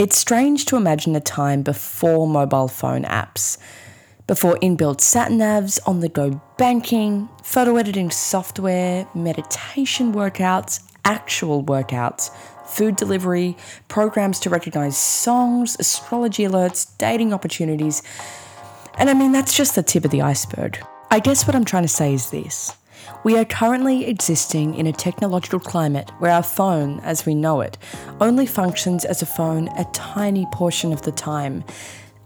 It's strange to imagine a time before mobile phone apps, before inbuilt sat navs, on the go banking, photo editing software, meditation workouts, actual workouts, food delivery, programs to recognize songs, astrology alerts, dating opportunities. And I mean, that's just the tip of the iceberg. I guess what I'm trying to say is this. We are currently existing in a technological climate where our phone, as we know it, only functions as a phone a tiny portion of the time.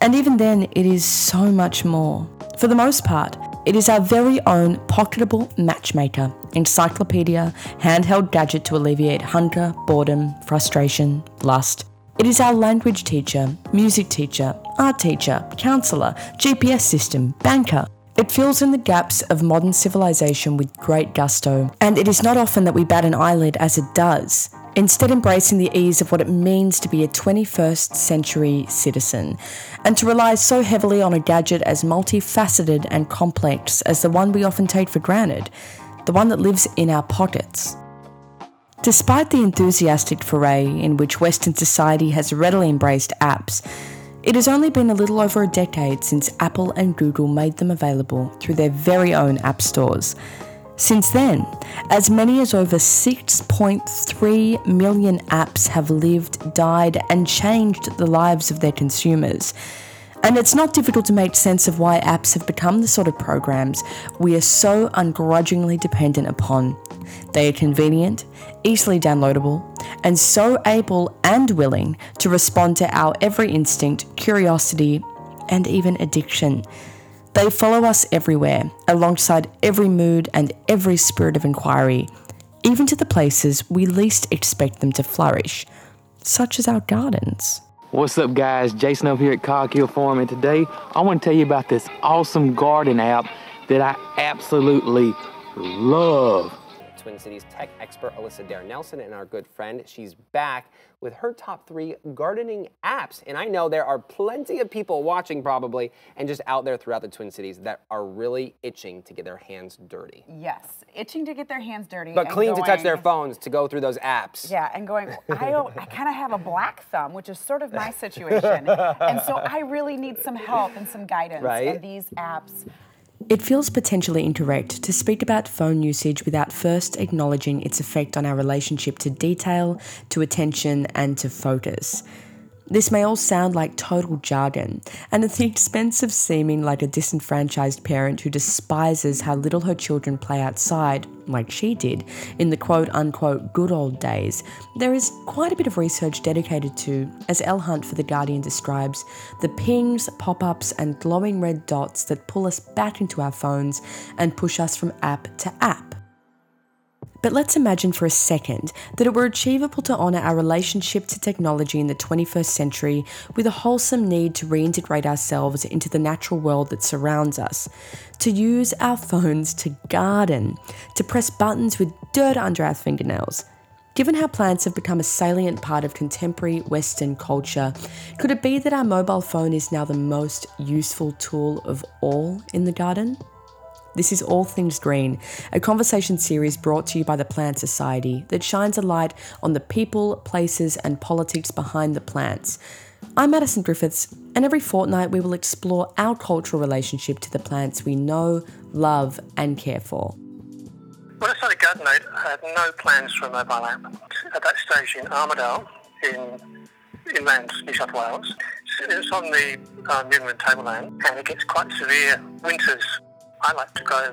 And even then, it is so much more. For the most part, it is our very own pocketable matchmaker, encyclopedia, handheld gadget to alleviate hunger, boredom, frustration, lust. It is our language teacher, music teacher, art teacher, counsellor, GPS system, banker, it fills in the gaps of modern civilization with great gusto, and it is not often that we bat an eyelid as it does, instead, embracing the ease of what it means to be a 21st century citizen, and to rely so heavily on a gadget as multifaceted and complex as the one we often take for granted, the one that lives in our pockets. Despite the enthusiastic foray in which Western society has readily embraced apps, it has only been a little over a decade since Apple and Google made them available through their very own app stores. Since then, as many as over 6.3 million apps have lived, died, and changed the lives of their consumers. And it's not difficult to make sense of why apps have become the sort of programs we are so ungrudgingly dependent upon. They are convenient, easily downloadable, and so able and willing to respond to our every instinct, curiosity, and even addiction. They follow us everywhere, alongside every mood and every spirit of inquiry, even to the places we least expect them to flourish, such as our gardens. What's up, guys? Jason over here at Coghill Farm, and today I want to tell you about this awesome garden app that I absolutely love. Twin Cities tech expert Alyssa Dare Nelson and our good friend. She's back with her top three gardening apps. And I know there are plenty of people watching probably and just out there throughout the Twin Cities that are really itching to get their hands dirty. Yes, itching to get their hands dirty. But clean going, to touch their phones to go through those apps. Yeah, and going, I, I kind of have a black thumb, which is sort of my situation. and so I really need some help and some guidance. Right. And these apps it feels potentially incorrect to speak about phone usage without first acknowledging its effect on our relationship to detail, to attention, and to focus. This may all sound like total jargon, and at the expense of seeming like a disenfranchised parent who despises how little her children play outside, like she did, in the quote unquote good old days, there is quite a bit of research dedicated to, as Elle Hunt for The Guardian describes, the pings, pop ups, and glowing red dots that pull us back into our phones and push us from app to app. But let's imagine for a second that it were achievable to honour our relationship to technology in the 21st century with a wholesome need to reintegrate ourselves into the natural world that surrounds us, to use our phones to garden, to press buttons with dirt under our fingernails. Given how plants have become a salient part of contemporary Western culture, could it be that our mobile phone is now the most useful tool of all in the garden? This is All Things Green, a conversation series brought to you by the Plant Society that shines a light on the people, places, and politics behind the plants. I'm Madison Griffiths, and every fortnight we will explore our cultural relationship to the plants we know, love, and care for. When I started Gardenate, I had no plans for a mobile app. At that stage in Armidale, in inland New South Wales, it's on the um, New England tableland, and it gets quite severe winters I like to grow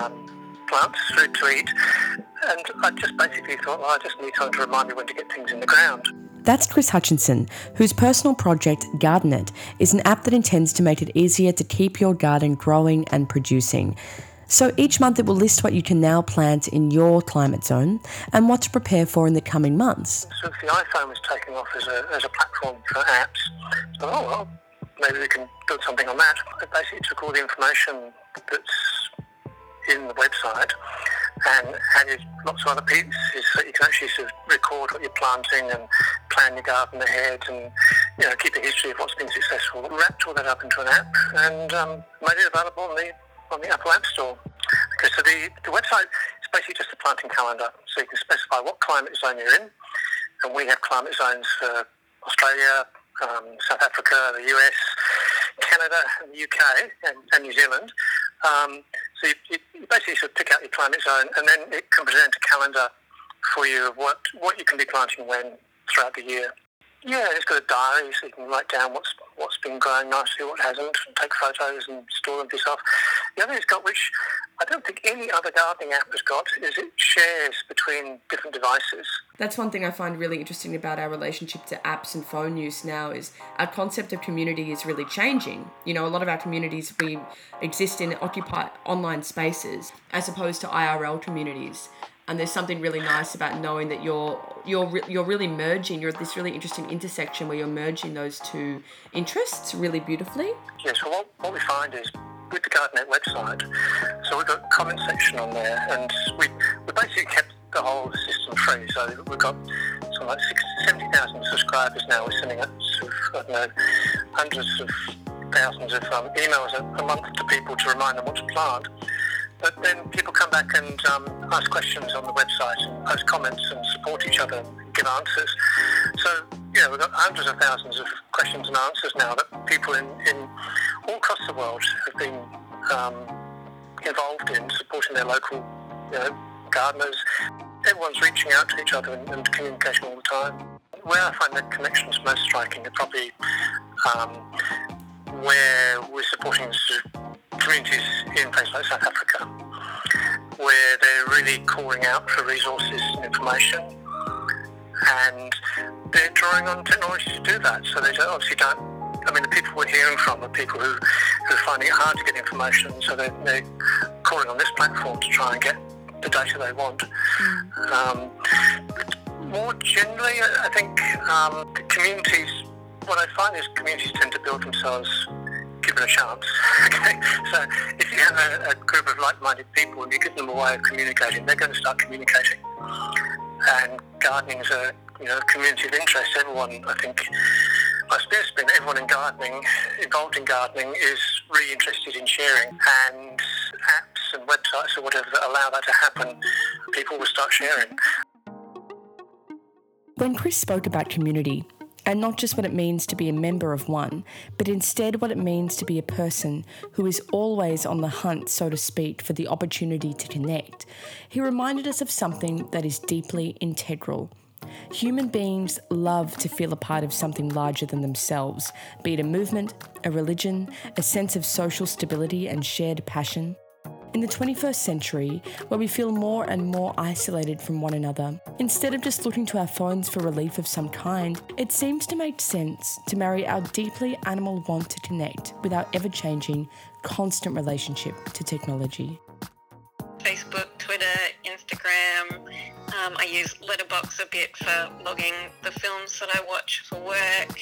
um, plants, food to eat, and I just basically thought, well, I just need someone to remind me when to get things in the ground. That's Chris Hutchinson, whose personal project, Gardenate, is an app that intends to make it easier to keep your garden growing and producing. So each month it will list what you can now plant in your climate zone and what to prepare for in the coming months. Since the iPhone was taking off as a, as a platform for apps, so, oh well, maybe we can build something on that. I basically took all the information that's in the website and added lots of other pieces so you can actually sort of record what you're planting and plan your garden ahead and you know keep a history of what's been successful. Wrapped all that up into an app and um, made it available on the on the Apple App Store. Okay, so the, the website is basically just a planting calendar, so you can specify what climate zone you're in, and we have climate zones for Australia, um, South Africa, the US, Canada, and the UK, and, and New Zealand. Um, so you, you, basically sort of pick out your climate zone, and then it can present a calendar for you of what, what you can be planting when throughout the year. Yeah, it's got a diary so you can write down what's what's been growing nicely, what hasn't, take photos and store them for yourself. The other thing it's got, which I don't think any other gardening app has got, is it shares between different devices. That's one thing I find really interesting about our relationship to apps and phone use now is our concept of community is really changing. You know, a lot of our communities we exist in occupy online spaces as opposed to IRL communities and there's something really nice about knowing that you're you're you're really merging you're at this really interesting intersection where you're merging those two interests really beautifully. Yeah so what, what we find is with the Gardenate website so we've got a comment section on there and we, we basically kept the whole system free. So we've got something like 70,000 subscribers now. We're sending out sort of, I don't know, hundreds of thousands of um, emails a, a month to people to remind them what to plant but then people come back and um, ask questions on the website, and post comments, and support each other, and give answers. So, you know, we've got hundreds of thousands of questions and answers now that people in, in all across the world have been um, involved in supporting their local, you know, gardeners. Everyone's reaching out to each other and, and communicating all the time. Where I find the connections most striking are probably um, where we're supporting communities in places like South Africa, where they're really calling out for resources and information, and they're drawing on technology to do that. So they don't, obviously don't. I mean, the people we're hearing from are people who, who are finding it hard to get information, so they're, they're calling on this platform to try and get the data they want. Mm. Um, more generally, I think um, communities, what I find is communities tend to build themselves given a chance. okay, so if you have a, a, group of like-minded people and you give them a way of communicating, they're going to start communicating. And gardening is a you know community of interest. Everyone, I think, my has been everyone in gardening, involved in gardening, is really interested in sharing. And apps and websites or whatever that allow that to happen, people will start sharing. When Chris spoke about community, and not just what it means to be a member of one, but instead what it means to be a person who is always on the hunt, so to speak, for the opportunity to connect. He reminded us of something that is deeply integral. Human beings love to feel a part of something larger than themselves, be it a movement, a religion, a sense of social stability and shared passion. In the 21st century, where we feel more and more isolated from one another, instead of just looking to our phones for relief of some kind, it seems to make sense to marry our deeply animal want to connect with our ever changing, constant relationship to technology. Facebook, Twitter, Instagram. Um, I use Letterboxd a bit for logging the films that I watch for work.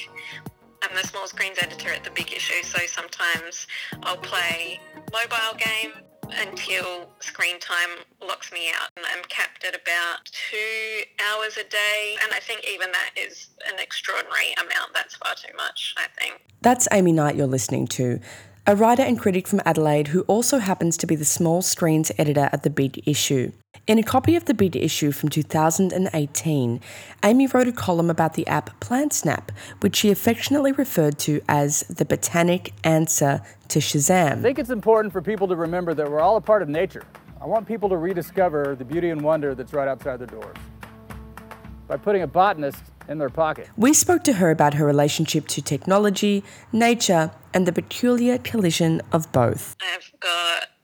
I'm the small screens editor at The Big Issue, so sometimes I'll play mobile game until screen time locks me out. And I'm capped at about two hours a day, and I think even that is an extraordinary amount. That's far too much, I think. That's Amy Knight you're listening to, a writer and critic from Adelaide who also happens to be the small screens editor at The Big Issue. In a copy of the big issue from 2018, Amy wrote a column about the app PlantSnap, which she affectionately referred to as the botanic answer to Shazam. I think it's important for people to remember that we're all a part of nature. I want people to rediscover the beauty and wonder that's right outside their doors by putting a botanist in their pocket. We spoke to her about her relationship to technology, nature, and the peculiar collision of both. I've got a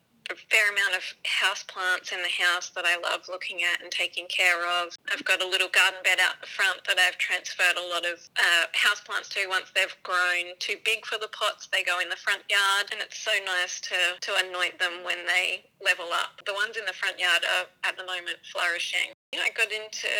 fair amount of house plants in the house that I love looking at and taking care of. I've got a little garden bed out the front that I've transferred a lot of uh, house plants to. Once they've grown too big for the pots, they go in the front yard, and it's so nice to, to anoint them when they level up. The ones in the front yard are at the moment flourishing. I got into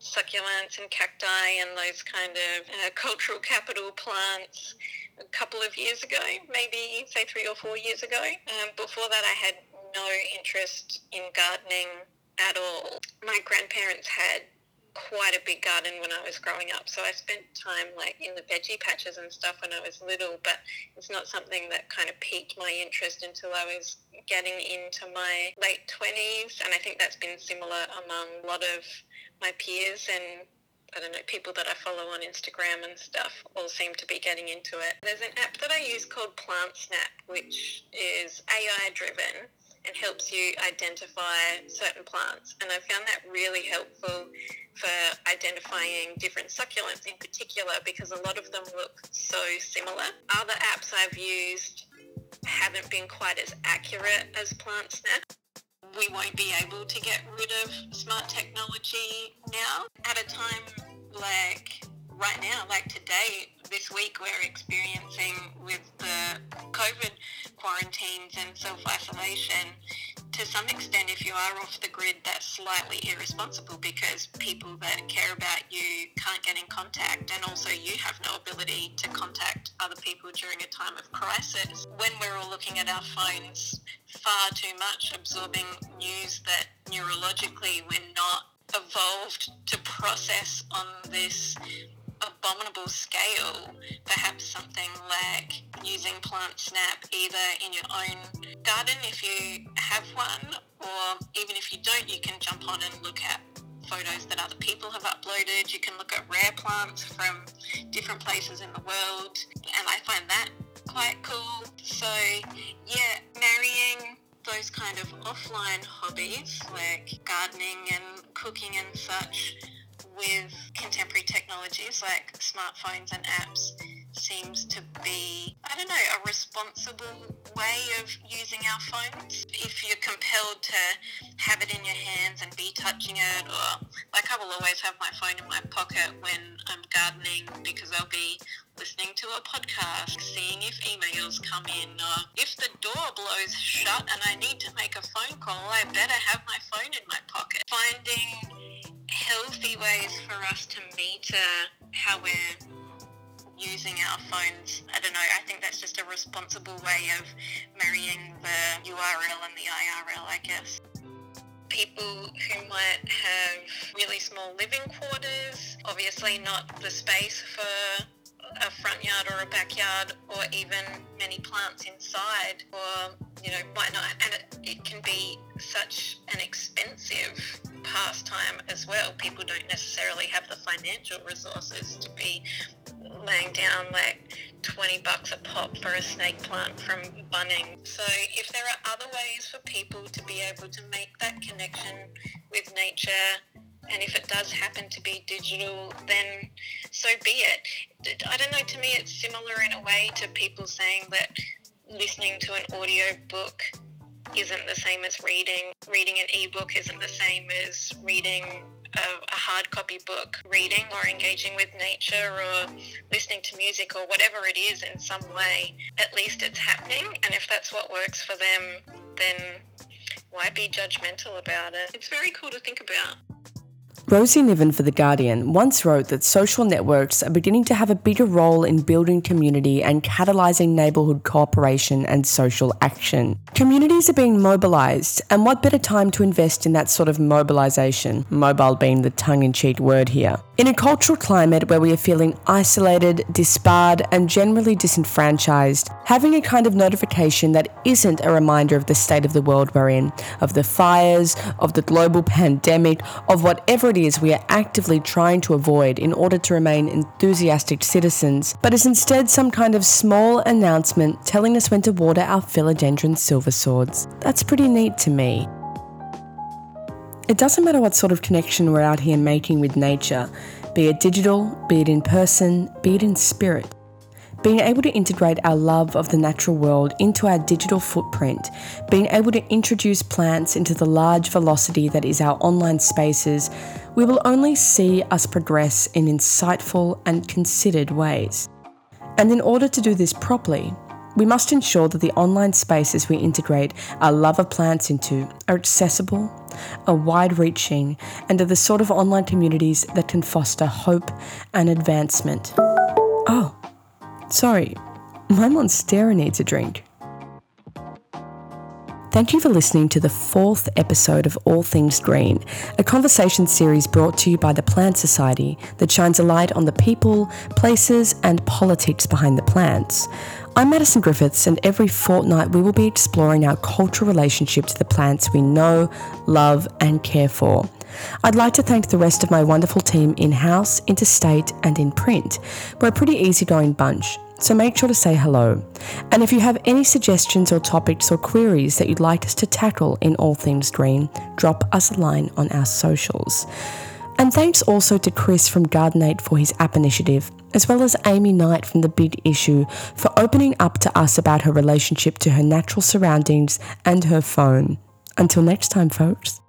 succulents and cacti and those kind of uh, cultural capital plants a couple of years ago, maybe say three or four years ago. Um, before that, I had no interest in gardening at all. My grandparents had quite a big garden when I was growing up, so I spent time like in the veggie patches and stuff when I was little, but it's not something that kind of piqued my interest until I was getting into my late 20s, and I think that's been similar among a lot of my peers and I don't know, people that I follow on Instagram and stuff all seem to be getting into it. There's an app that I use called PlantSnap, which is AI driven and helps you identify certain plants. And I found that really helpful for identifying different succulents in particular because a lot of them look so similar. Other apps I've used haven't been quite as accurate as PlantSnap. We won't be able to get rid of smart technology now at a time like right now, like today, this week, we're experiencing with the COVID quarantines and self-isolation. To some extent, if you are off the grid, that's slightly irresponsible because people that care about you can't get in contact and also you have no ability to contact other people during a time of crisis. When we're all looking at our phones far too much, absorbing news that neurologically we're not evolved to process on this abominable scale, perhaps something like using PlantSnap either in your own garden if you have one, or even if you don't, you can jump on and look at photos that other people have uploaded. You can look at rare plants from different places in the world, and I find that quite cool. So, yeah, marrying those kind of offline hobbies like gardening and cooking and such with contemporary technologies like smartphones and apps seems to be, I don't know, a responsible way of using our phones. If you're compelled to have it in your hands and be touching it, or like I will always have my phone in my pocket when I'm gardening because I'll be listening to a podcast, seeing if emails come in, or if the door blows shut and I need to make a phone call, I better have my phone in my pocket. Finding healthy ways for us to meter how we're using our phones. I don't know, I think that's just a responsible way of marrying the URL and the IRL, I guess. People who might have really small living quarters, obviously not the space for a front yard or a backyard or even many plants inside or you know might not and it, it can be such an expensive pastime as well people don't necessarily have the financial resources to be laying down like 20 bucks a pop for a snake plant from Bunnings. So if there are other ways for people to be able to make that connection with nature and if it does happen to be digital, then so be it. I don't know, to me it's similar in a way to people saying that listening to an audio book isn't the same as reading. Reading an ebook isn't the same as reading a, a, hard copy book, reading or engaging with nature or listening to music or whatever it is in some way. At least it's happening, and if that's what works for them, then why be judgmental about it? It's very cool to think about. Rosie Niven for The Guardian once wrote that social networks are beginning to have a bigger role in building community and catalysing neighbourhood cooperation and social action. Communities are being mobilised, and what better time to invest in that sort of mobilisation, mobile being the tongue in cheek word here. In a cultural climate where we are feeling isolated, disbarred, and generally disenfranchised, having a kind of notification that isn't a reminder of the state of the world we're in, of the fires, of the global pandemic, of whatever it is we are actively trying to avoid in order to remain enthusiastic citizens, but is instead some kind of small announcement telling us when to water our philodendron silver swords. That's pretty neat to me. It doesn't matter what sort of connection we're out here making with nature, be it digital, be it in person, be it in spirit. Being able to integrate our love of the natural world into our digital footprint, being able to introduce plants into the large velocity that is our online spaces, we will only see us progress in insightful and considered ways. And in order to do this properly, we must ensure that the online spaces we integrate our love of plants into are accessible, are wide reaching, and are the sort of online communities that can foster hope and advancement. Oh, Sorry, my monstera needs a drink. Thank you for listening to the fourth episode of All Things Green, a conversation series brought to you by the Plant Society that shines a light on the people, places, and politics behind the plants. I'm Madison Griffiths, and every fortnight we will be exploring our cultural relationship to the plants we know, love, and care for. I'd like to thank the rest of my wonderful team in house, interstate, and in print. We're a pretty easygoing bunch, so make sure to say hello. And if you have any suggestions or topics or queries that you'd like us to tackle in All Things Green, drop us a line on our socials. And thanks also to Chris from Gardenate for his app initiative, as well as Amy Knight from The Big Issue for opening up to us about her relationship to her natural surroundings and her phone. Until next time, folks.